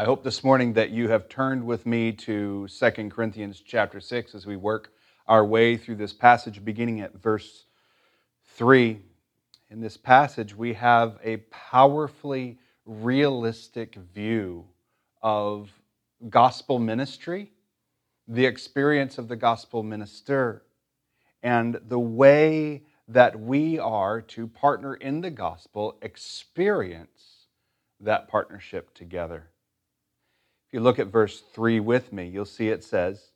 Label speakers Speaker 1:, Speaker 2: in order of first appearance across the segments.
Speaker 1: I hope this morning that you have turned with me to 2 Corinthians chapter 6 as we work our way through this passage, beginning at verse 3. In this passage, we have a powerfully realistic view of gospel ministry, the experience of the gospel minister, and the way that we are to partner in the gospel, experience that partnership together. If you look at verse 3 with me, you'll see it says,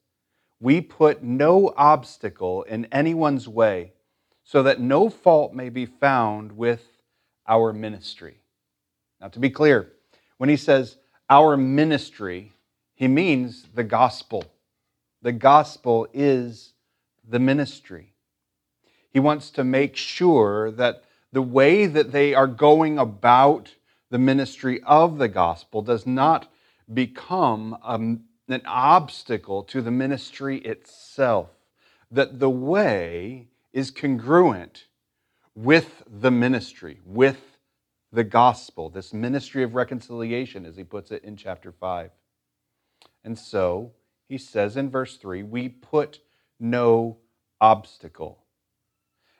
Speaker 1: We put no obstacle in anyone's way, so that no fault may be found with our ministry. Now, to be clear, when he says our ministry, he means the gospel. The gospel is the ministry. He wants to make sure that the way that they are going about the ministry of the gospel does not become a, an obstacle to the ministry itself. That the way is congruent with the ministry, with the gospel, this ministry of reconciliation, as he puts it in chapter 5. And so he says in verse 3 we put no obstacle.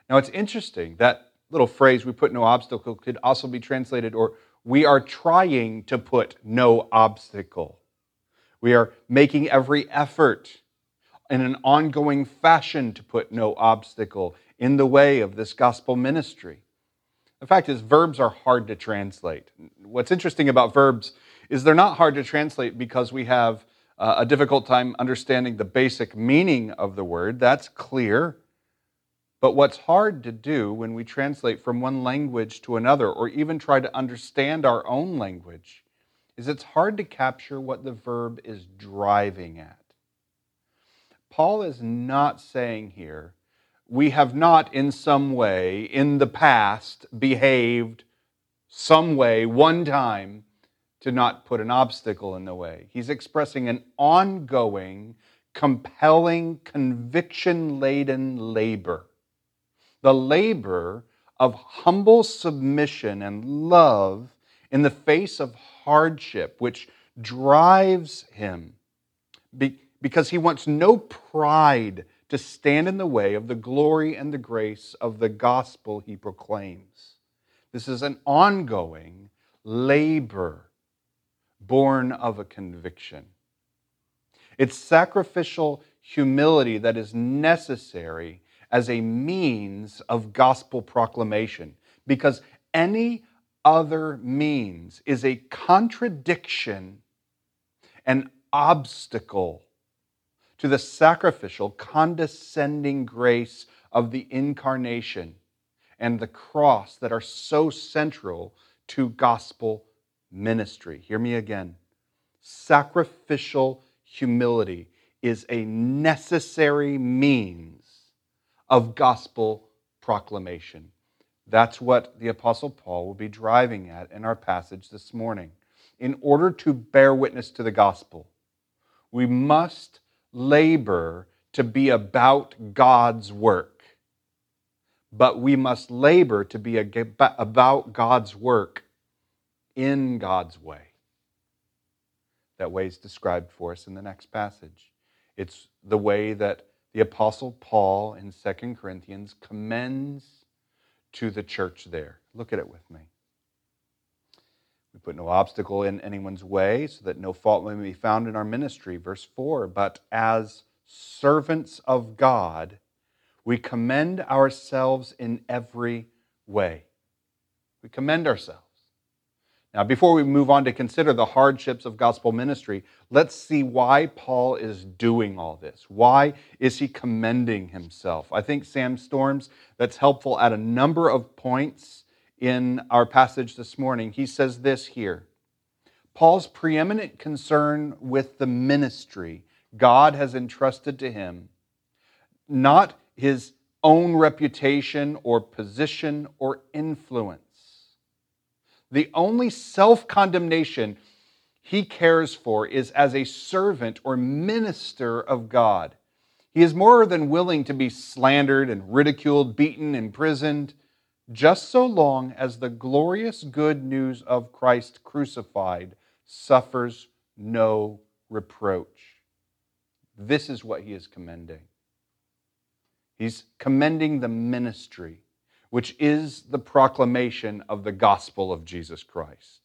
Speaker 1: Now it's interesting that little phrase, we put no obstacle, could also be translated, or we are trying to put no obstacle. We are making every effort in an ongoing fashion to put no obstacle in the way of this gospel ministry. The fact is, verbs are hard to translate. What's interesting about verbs is they're not hard to translate because we have uh, a difficult time understanding the basic meaning of the word. That's clear. But what's hard to do when we translate from one language to another, or even try to understand our own language, is it's hard to capture what the verb is driving at. Paul is not saying here, we have not in some way in the past behaved some way, one time, to not put an obstacle in the way. He's expressing an ongoing, compelling, conviction laden labor the labor of humble submission and love in the face of hardship, which drives him because he wants no pride to stand in the way of the glory and the grace of the gospel he proclaims. This is an ongoing labor born of a conviction. It's sacrificial humility that is necessary as a means of gospel proclamation because any other means is a contradiction, an obstacle to the sacrificial, condescending grace of the incarnation and the cross that are so central to gospel ministry. Hear me again. Sacrificial humility is a necessary means of gospel proclamation. That's what the Apostle Paul will be driving at in our passage this morning. In order to bear witness to the gospel, we must labor to be about God's work. But we must labor to be about God's work in God's way. That way is described for us in the next passage. It's the way that the Apostle Paul in 2 Corinthians commends to the church there. Look at it with me. We put no obstacle in anyone's way so that no fault may be found in our ministry. Verse 4 But as servants of God, we commend ourselves in every way. We commend ourselves. Now, before we move on to consider the hardships of gospel ministry, let's see why Paul is doing all this. Why is he commending himself? I think Sam Storms, that's helpful at a number of points in our passage this morning. He says this here Paul's preeminent concern with the ministry God has entrusted to him, not his own reputation or position or influence the only self condemnation he cares for is as a servant or minister of God. He is more than willing to be slandered and ridiculed, beaten, imprisoned, just so long as the glorious good news of Christ crucified suffers no reproach. This is what he is commending. He's commending the ministry, which is the proclamation of the gospel of Jesus Christ.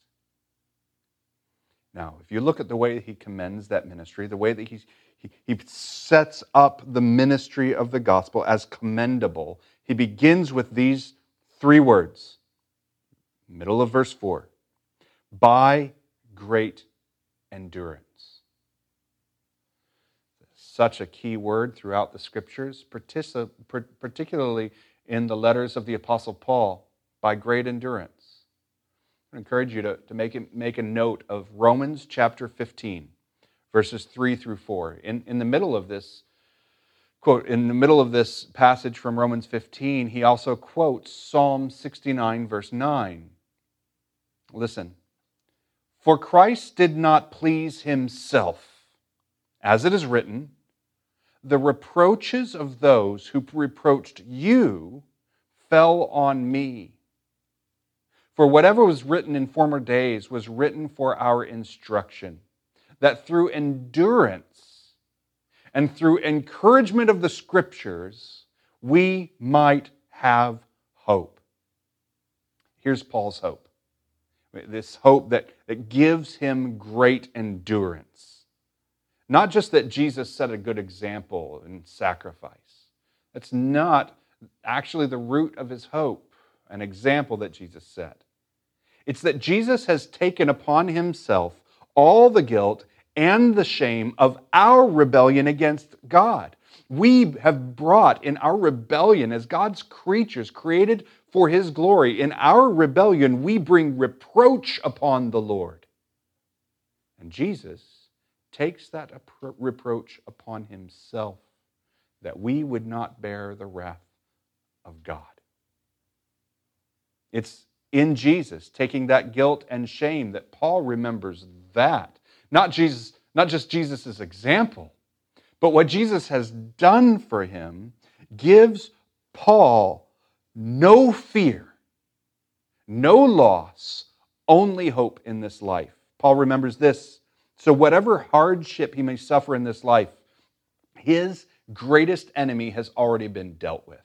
Speaker 1: Now, if you look at the way he commends that ministry, the way that he, he, sets up the ministry of the gospel as commendable, he begins with these three words, middle of verse 4 by great endurance. Such a key word throughout the scriptures, particularly in the letters of the Apostle Paul, by great endurance. I encourage you to, to make, a, make a note of Romans chapter 15, verses 3 through 4. In, in the middle of this, quote, in the middle of this passage from Romans 15, he also quotes Psalm 69, verse 9. Listen. For Christ did not please himself. As it is written, the reproaches of those who reproached you fell on me. For whatever was written in former days was written for our instruction, that through endurance and through encouragement of the Scriptures, we might have hope. Here's Paul's hope this hope that, that gives him great endurance. Not just that Jesus set a good example in sacrifice. That's not actually the root of his hope, an example that Jesus set. It's that Jesus has taken upon himself all the guilt and the shame of our rebellion against God. We have brought in our rebellion as God's creatures created for his glory. In our rebellion, we bring reproach upon the Lord. And Jesus takes that reproach upon himself that we would not bear the wrath of God. It's in Jesus taking that guilt and shame that Paul remembers that. Not Jesus, not just Jesus' example, but what Jesus has done for him gives Paul no fear, no loss, only hope in this life. Paul remembers this. So, whatever hardship he may suffer in this life, his greatest enemy has already been dealt with.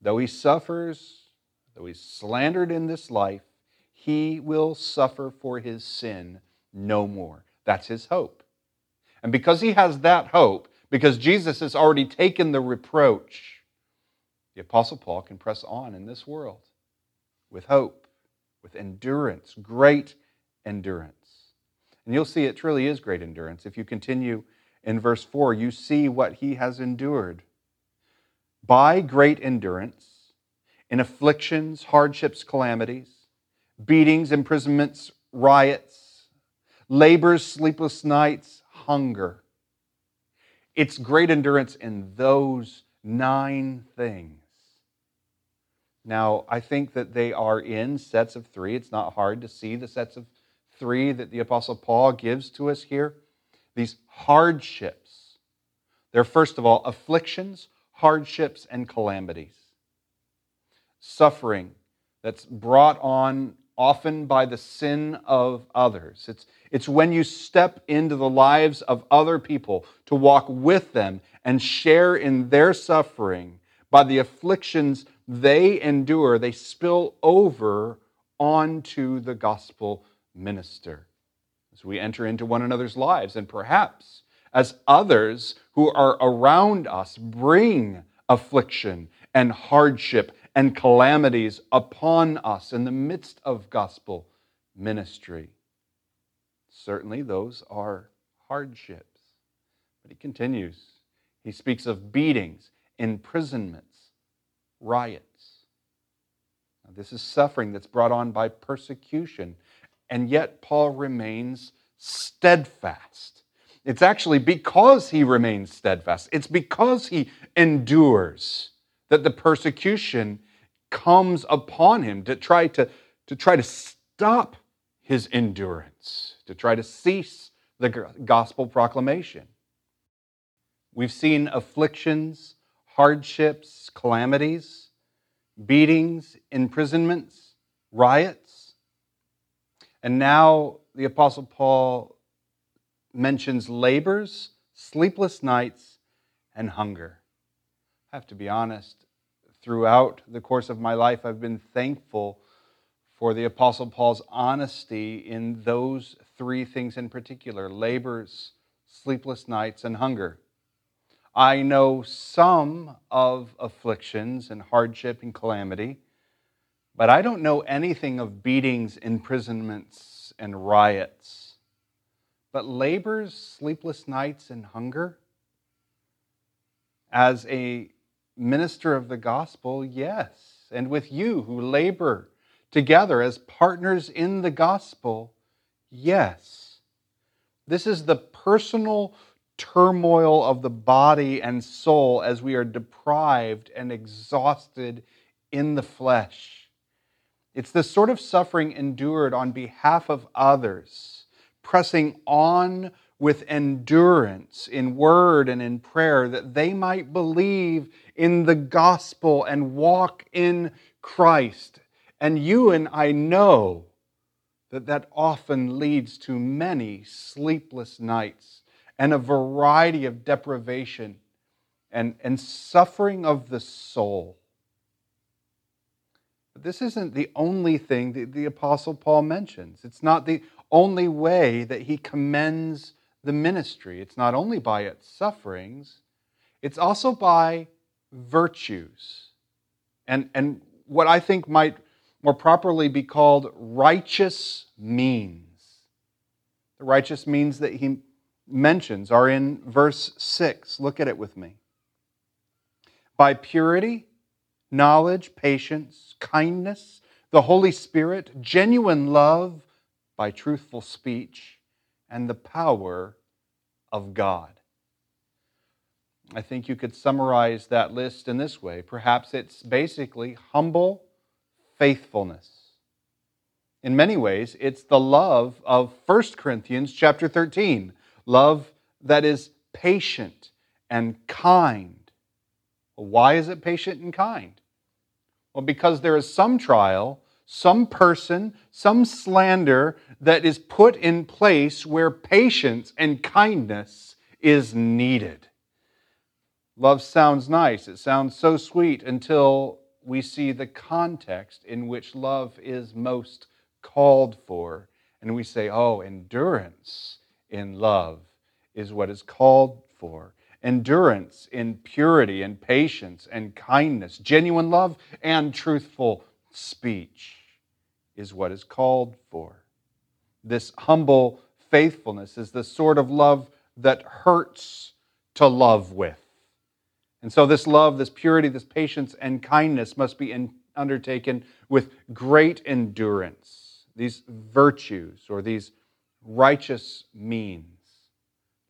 Speaker 1: Though he suffers, though he's slandered in this life, he will suffer for his sin no more. That's his hope. And because he has that hope, because Jesus has already taken the reproach, the Apostle Paul can press on in this world with hope, with endurance, great endurance. And you'll see it truly is great endurance. If you continue in verse 4, you see what he has endured. By great endurance, in afflictions, hardships, calamities, beatings, imprisonments, riots, labors, sleepless nights, hunger. It's great endurance in those nine things now, I think that they are in sets of three. It's not hard to see the sets of three that the Apostle Paul gives to us here. These hardships. They're, first of all, afflictions, hardships, and calamities. Suffering that's brought on often by the sin of others. It's, it's when you step into the lives of other people to walk with them and share in their suffering by the afflictions they endure, they spill over onto the gospel minister. As we enter into one another's lives, and perhaps as others who are around us bring affliction and hardship and calamities upon us in the midst of gospel ministry. Certainly, those are hardships. But he continues. He speaks of beatings, imprisonments, riots. Now, this is suffering that's brought on by persecution, and yet Paul remains steadfast. It's actually because he remains steadfast, it's because he endures that the persecution comes upon him to try to, to try to stop his endurance, to try to cease the gospel proclamation. We've seen afflictions hardships, calamities, beatings, imprisonments, riots. And now the Apostle Paul mentions labors, sleepless nights, and hunger. I have to be honest, throughout the course of my life, I've been thankful for the Apostle Paul's honesty in those three things in particular labors, sleepless nights, and hunger. I know some of afflictions and hardship and calamity, but I don't know anything of beatings, imprisonments, and riots. But labors, sleepless nights, and hunger? As a minister of the gospel, yes. And with you who labor together as partners in the gospel, yes. This is the personal turmoil of the body and soul as we are deprived and exhausted in the flesh. It's the sort of suffering endured on behalf of others, pressing on with endurance in word and in prayer that they might believe in the gospel and walk in Christ. And you and I know that that often leads to many sleepless nights and a variety of deprivation and, and suffering of the soul. But this isn't the only thing that the Apostle Paul mentions. It's not the only way that he commends the ministry. It's not only by its sufferings, it's also by virtues. And, and what I think might more properly be called righteous means. The righteous means that he mentions are in verse 6. Look at it with me. By purity, knowledge, patience, kindness, the Holy Spirit, genuine love, by truthful speech, and the power of God. I think you could summarize that list in this way. Perhaps it's basically humble faithfulness. In many ways, it's the love of 1 Corinthians chapter 13, love that is patient and kind. Well, why is it patient and kind? Well, because there is some trial, some person, some slander that is put in place where patience and kindness is needed. Love sounds nice, it sounds so sweet until we see the context in which love is most called for. And we say, oh, endurance in love is what is called for. Endurance in purity and patience and kindness, genuine love and truthful speech is what is called for. This humble faithfulness is the sort of love that hurts to love with. And so, this love, this purity, this patience, and kindness must be in, undertaken with great endurance, these virtues or these righteous means.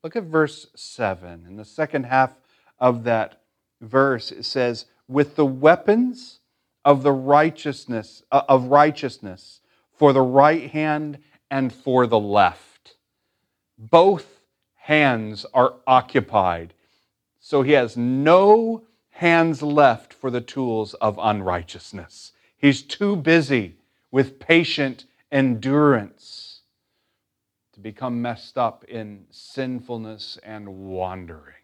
Speaker 1: Look at verse 7. In the second half of that verse, it says, With the weapons of the righteousness uh, of righteousness for the right hand and for the left. Both hands are occupied. So he has no hands left for the tools of unrighteousness. He's too busy with patient endurance become messed up in sinfulness and wandering.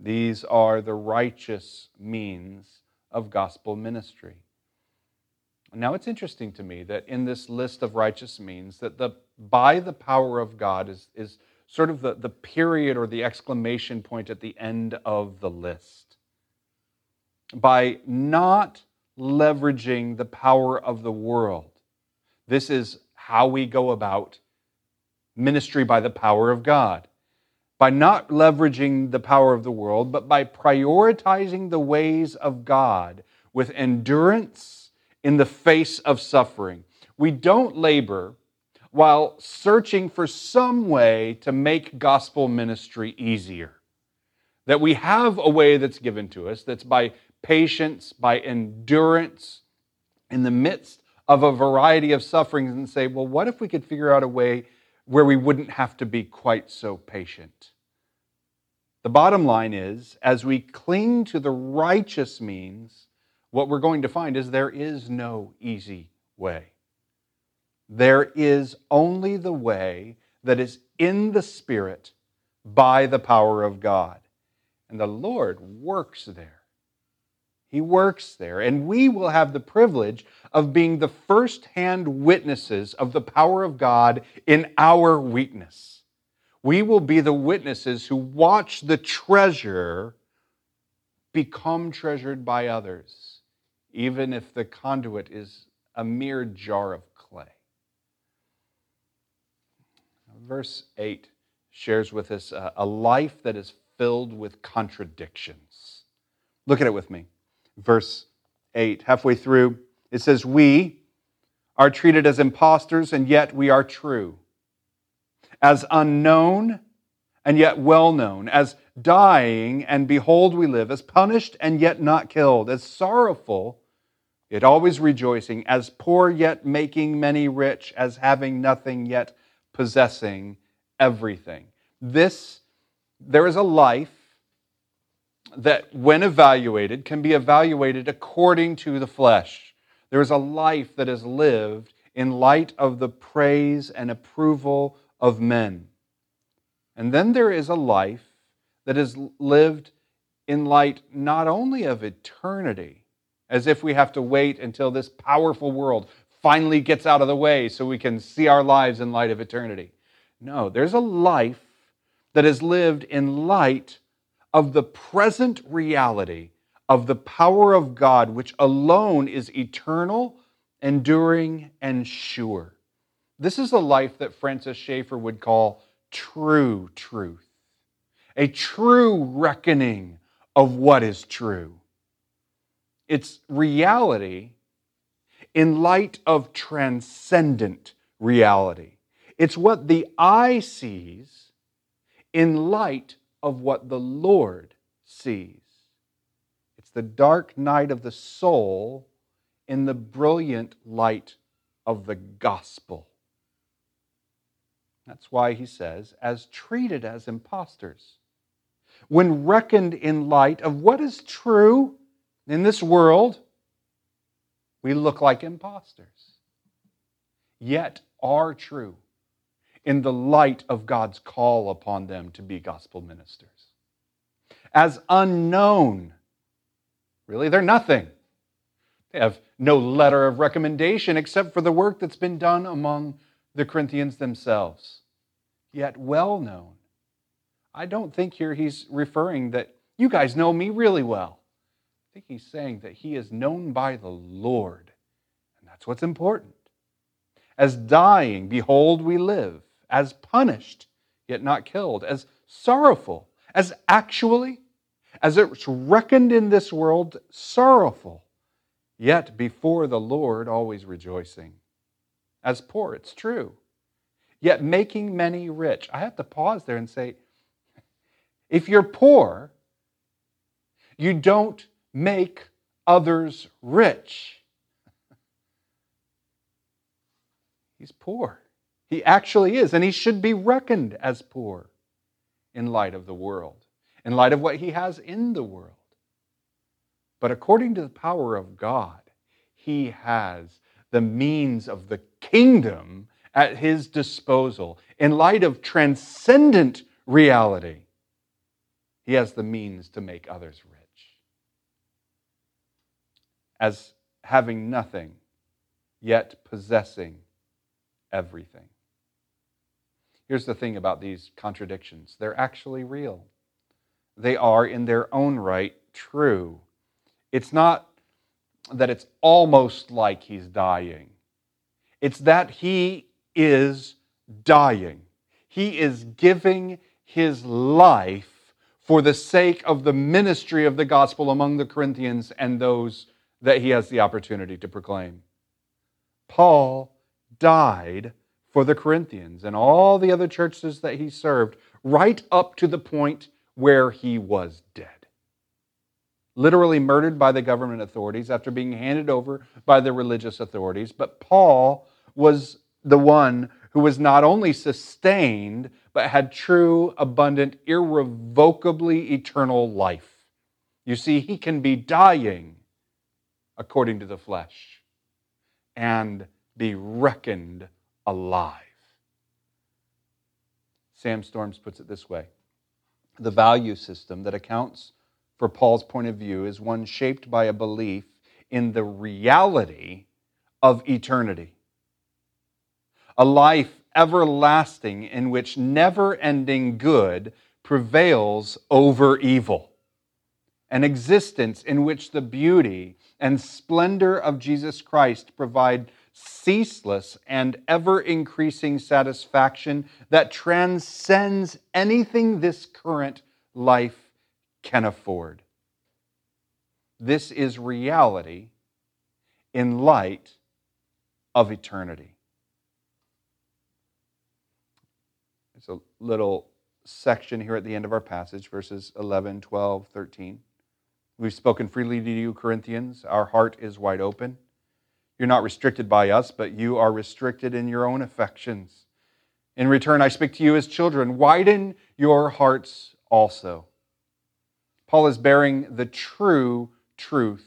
Speaker 1: These are the righteous means of gospel ministry. Now it's interesting to me that in this list of righteous means that the by the power of God is, is sort of the, the period or the exclamation point at the end of the list. By not leveraging the power of the world. This is how we go about ministry by the power of God by not leveraging the power of the world, but by prioritizing the ways of God with endurance in the face of suffering. We don't labor while searching for some way to make gospel ministry easier. That we have a way that's given to us that's by patience, by endurance in the midst of a variety of sufferings, and say, well, what if we could figure out a way where we wouldn't have to be quite so patient. The bottom line is, as we cling to the righteous means, what we're going to find is there is no easy way. There is only the way that is in the Spirit by the power of God. And the Lord works there. He works there. And we will have the privilege of being the first hand witnesses of the power of God in our weakness. We will be the witnesses who watch the treasure become treasured by others, even if the conduit is a mere jar of clay. Verse 8 shares with us a life that is filled with contradictions. Look at it with me. Verse 8, halfway through, it says, We are treated as impostors, and yet we are true, as unknown, and yet well known, as dying, and behold, we live, as punished, and yet not killed, as sorrowful, yet always rejoicing, as poor, yet making many rich, as having nothing, yet possessing everything. This, there is a life that, when evaluated, can be evaluated according to the flesh. There is a life that is lived in light of the praise and approval of men. And then there is a life that is lived in light not only of eternity, as if we have to wait until this powerful world finally gets out of the way so we can see our lives in light of eternity. No, there's a life that is lived in light of the present reality of the power of God, which alone is eternal, enduring, and sure. This is a life that Francis Schaeffer would call true truth, a true reckoning of what is true. It's reality in light of transcendent reality. It's what the eye sees in light of what the Lord sees. It's the dark night of the soul in the brilliant light of the gospel. That's why he says, as treated as impostors. When reckoned in light of what is true in this world, we look like impostors, yet are true in the light of God's call upon them to be gospel ministers. As unknown, really, they're nothing. They have no letter of recommendation except for the work that's been done among the Corinthians themselves, yet well known. I don't think here he's referring that you guys know me really well. I think he's saying that he is known by the Lord, and that's what's important. As dying, behold, we live as punished, yet not killed, as sorrowful, as actually, as it's reckoned in this world, sorrowful, yet before the Lord always rejoicing. As poor, it's true, yet making many rich. I have to pause there and say, if you're poor, you don't make others rich. He's poor. He actually is, and he should be reckoned as poor in light of the world, in light of what he has in the world. But according to the power of God, he has the means of the kingdom at his disposal. In light of transcendent reality, he has the means to make others rich. As having nothing, yet possessing everything. Here's the thing about these contradictions they're actually real. They are, in their own right, true. It's not that it's almost like he's dying, it's that he is dying. He is giving his life for the sake of the ministry of the gospel among the Corinthians and those that he has the opportunity to proclaim. Paul died for the Corinthians and all the other churches that he served, right up to the point where he was dead. Literally murdered by the government authorities after being handed over by the religious authorities. But Paul was the one who was not only sustained, but had true, abundant, irrevocably eternal life. You see, he can be dying according to the flesh and be reckoned alive. Sam Storms puts it this way The value system that accounts for Paul's point of view is one shaped by a belief in the reality of eternity. A life everlasting in which never ending good prevails over evil. An existence in which the beauty and splendor of Jesus Christ provide ceaseless and ever increasing satisfaction that transcends anything this current life can afford. This is reality in light of eternity. It's a little section here at the end of our passage, verses 11, 12, 13. We've spoken freely to you, Corinthians. Our heart is wide open. You're not restricted by us, but you are restricted in your own affections. In return, I speak to you as children. Widen your hearts also. Paul is bearing the true truth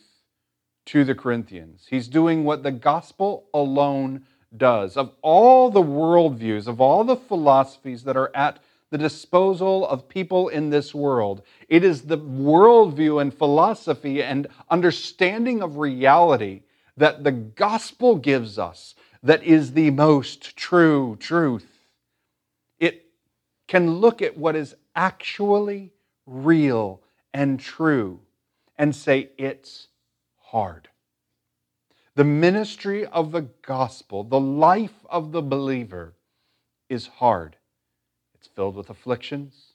Speaker 1: to the Corinthians. He's doing what the gospel alone does. Of all the worldviews, of all the philosophies that are at the disposal of people in this world, it is the worldview and philosophy and understanding of reality that the gospel gives us that is the most true truth. It can look at what is actually real and true and say it's hard. The ministry of the gospel, the life of the believer, is hard. It's filled with afflictions,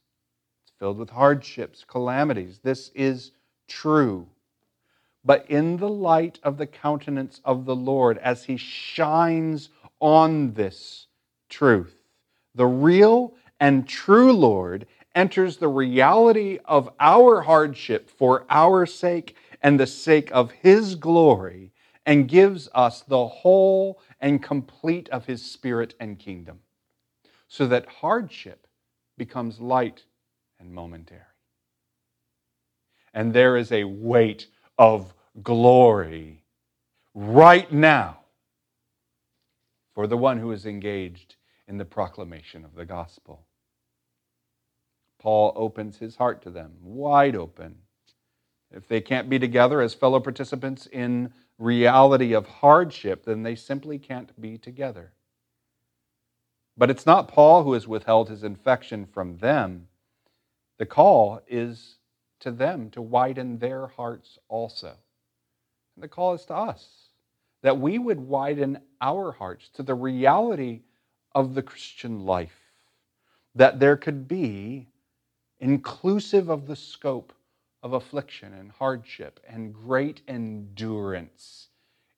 Speaker 1: it's filled with hardships, calamities. This is true but in the light of the countenance of the Lord as he shines on this truth. The real and true Lord enters the reality of our hardship for our sake and the sake of his glory and gives us the whole and complete of his spirit and kingdom so that hardship becomes light and momentary. And there is a weight of glory right now for the one who is engaged in the proclamation of the gospel. Paul opens his heart to them, wide open. If they can't be together as fellow participants in reality of hardship, then they simply can't be together. But it's not Paul who has withheld his infection from them. The call is to them to widen their hearts also. And the call is to us that we would widen our hearts to the reality of the Christian life, that there could be, inclusive of the scope of affliction and hardship and great endurance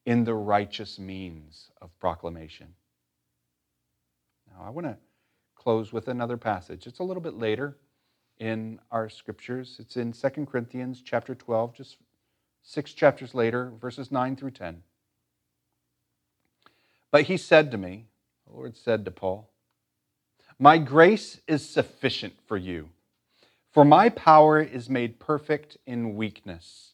Speaker 1: in the righteous means of proclamation. Now, I want to close with another passage. It's a little bit later in our scriptures. It's in 2 Corinthians chapter 12, just six chapters later, verses 9 through 10. But he said to me, the Lord said to Paul, My grace is sufficient for you, for my power is made perfect in weakness.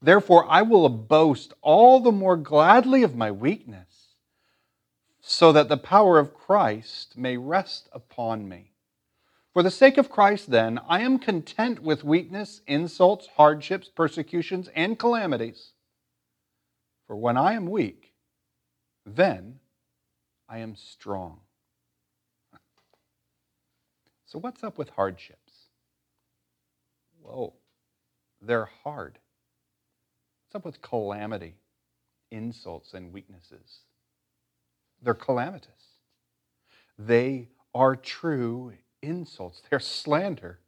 Speaker 1: Therefore, I will boast all the more gladly of my weakness, so that the power of Christ may rest upon me. For the sake of Christ, then, I am content with weakness, insults, hardships, persecutions, and calamities. For when I am weak, then I am strong. So, what's up with hardships? Whoa, they're hard. What's up with calamity, insults, and weaknesses? They're calamitous. They are true insults, they're slander.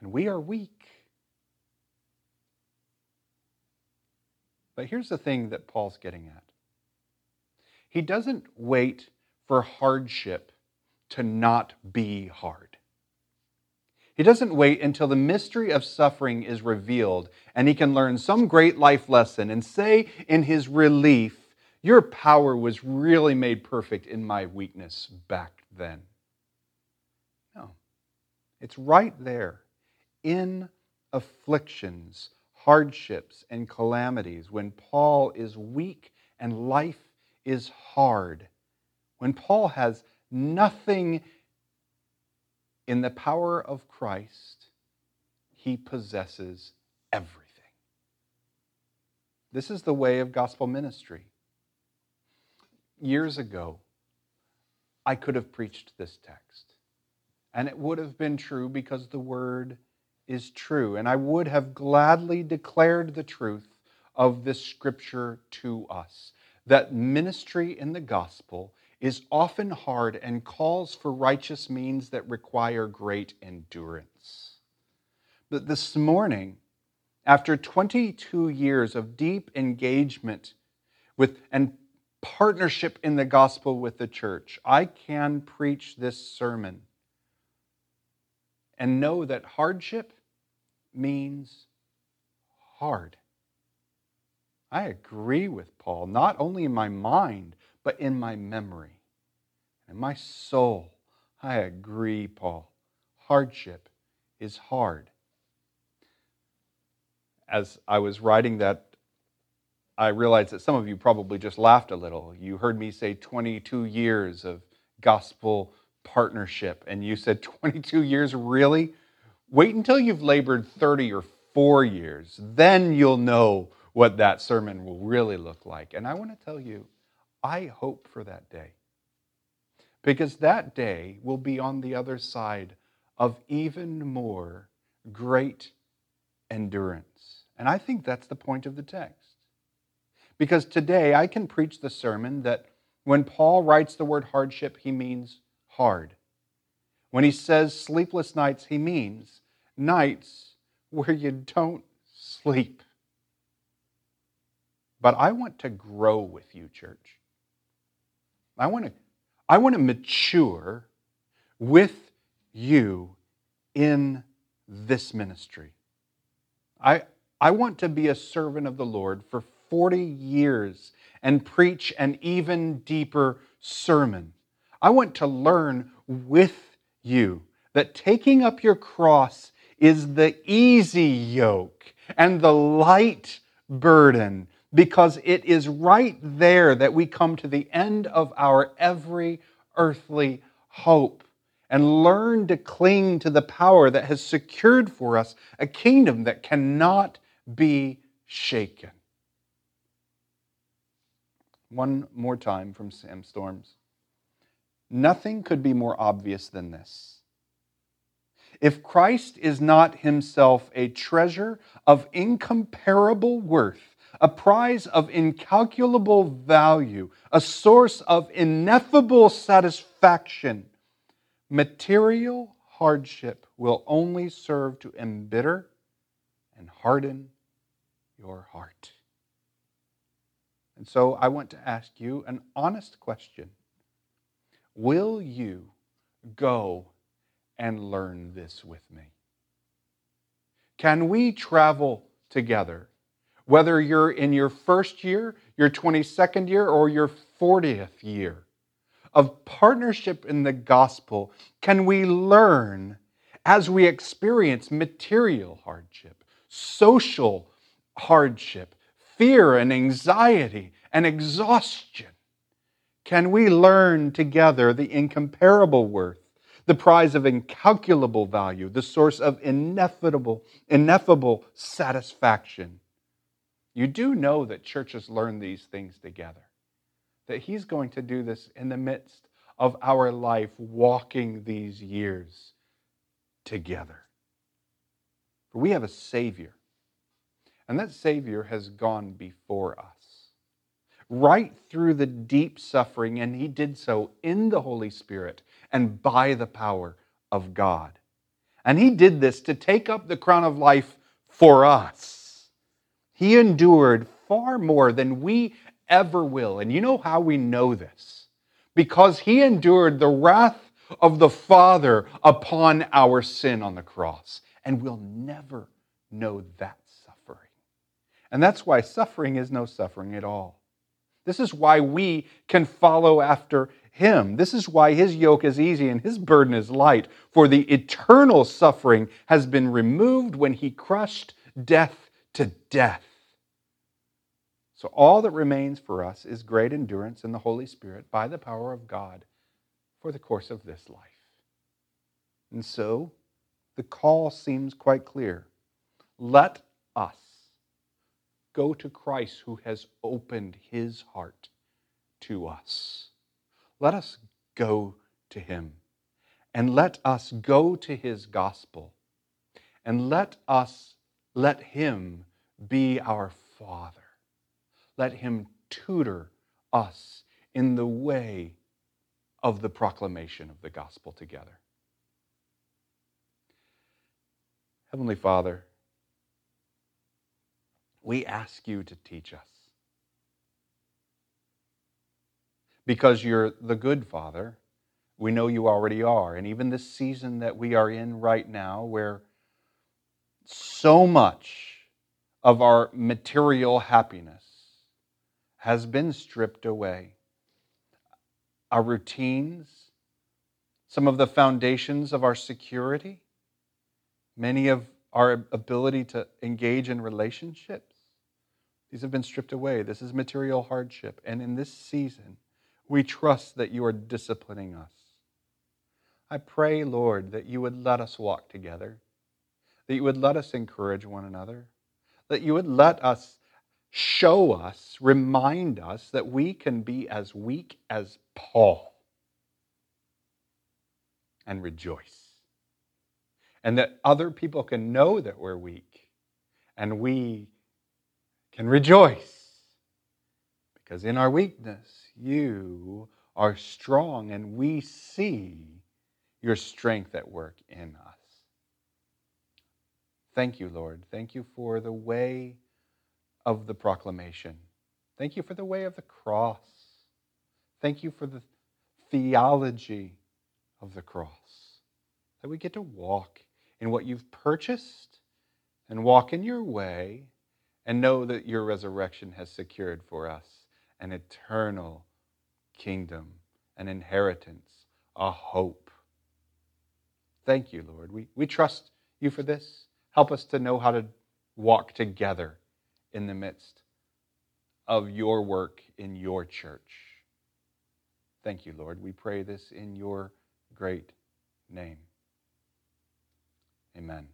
Speaker 1: And we are weak. But here's the thing that Paul's getting at he doesn't wait for hardship to not be hard. He doesn't wait until the mystery of suffering is revealed and he can learn some great life lesson and say in his relief, Your power was really made perfect in my weakness back then. It's right there in afflictions, hardships, and calamities when Paul is weak and life is hard. When Paul has nothing in the power of Christ, he possesses everything. This is the way of gospel ministry. Years ago, I could have preached this text, and it would have been true because the word is true, and I would have gladly declared the truth of this scripture to us that ministry in the gospel is often hard and calls for righteous means that require great endurance. But this morning, after 22 years of deep engagement with and partnership in the gospel with the church, I can preach this sermon and know that hardship means hard. I agree with Paul, not only in my mind, but in my memory. In my soul, I agree, Paul. Hardship is hard. As I was writing that, I realized that some of you probably just laughed a little. You heard me say 22 years of gospel partnership, and you said 22 years, really? Wait until you've labored 30 or 4 years. Then you'll know what that sermon will really look like. And I want to tell you, I hope for that day. Because that day will be on the other side of even more great endurance. And I think that's the point of the text. Because today I can preach the sermon that when Paul writes the word hardship, he means hard. When he says sleepless nights, he means nights where you don't sleep. But I want to grow with you, church. I want to, I want to mature with you in this ministry. I, I want to be a servant of the Lord for 40 years and preach an even deeper sermon. I want to learn with you that taking up your cross is the easy yoke and the light burden because it is right there that we come to the end of our every earthly hope and learn to cling to the power that has secured for us a kingdom that cannot be shaken. One more time from Sam Storms. Nothing could be more obvious than this. If Christ is not himself a treasure of incomparable worth, a prize of incalculable value, a source of ineffable satisfaction. Material hardship will only serve to embitter and harden your heart. And so I want to ask you an honest question Will you go and learn this with me? Can we travel together? whether you're in your first year, your 22nd year, or your 40th year of partnership in the gospel, can we learn as we experience material hardship, social hardship, fear and anxiety and exhaustion? Can we learn together the incomparable worth, the prize of incalculable value, the source of ineffable, ineffable satisfaction? You do know that churches learn these things together, that He's going to do this in the midst of our life, walking these years together. For we have a Savior, and that Savior has gone before us. Right through the deep suffering, and He did so in the Holy Spirit and by the power of God. And He did this to take up the crown of life for us he endured far more than we ever will. And you know how we know this? Because he endured the wrath of the Father upon our sin on the cross. And we'll never know that suffering. And that's why suffering is no suffering at all. This is why we can follow after him. This is why his yoke is easy and his burden is light. For the eternal suffering has been removed when he crushed death to death. So all that remains for us is great endurance in the Holy Spirit by the power of God for the course of this life. And so the call seems quite clear. Let us go to Christ who has opened his heart to us. Let us go to him and let us go to his gospel and let us let him be our father. Let him tutor us in the way of the proclamation of the gospel together. Heavenly Father, we ask you to teach us. Because you're the good Father, we know you already are. And even this season that we are in right now, where so much of our material happiness has been stripped away, our routines, some of the foundations of our security, many of our ability to engage in relationships. These have been stripped away. This is material hardship. And in this season, we trust that you are disciplining us. I pray, Lord, that you would let us walk together, that you would let us encourage one another, that you would let us show us, remind us that we can be as weak as Paul and rejoice and that other people can know that we're weak and we can rejoice. Because in our weakness, you are strong and we see your strength at work in us. Thank you, Lord. Thank you for the way of the proclamation. Thank you for the way of the cross. Thank you for the theology of the cross. That we get to walk in what you've purchased and walk in your way and know that your resurrection has secured for us an eternal kingdom, an inheritance, a hope. Thank you, Lord. We, we trust you for this. Help us to know how to walk together in the midst of your work in your church. Thank you, Lord. We pray this in your great name. Amen.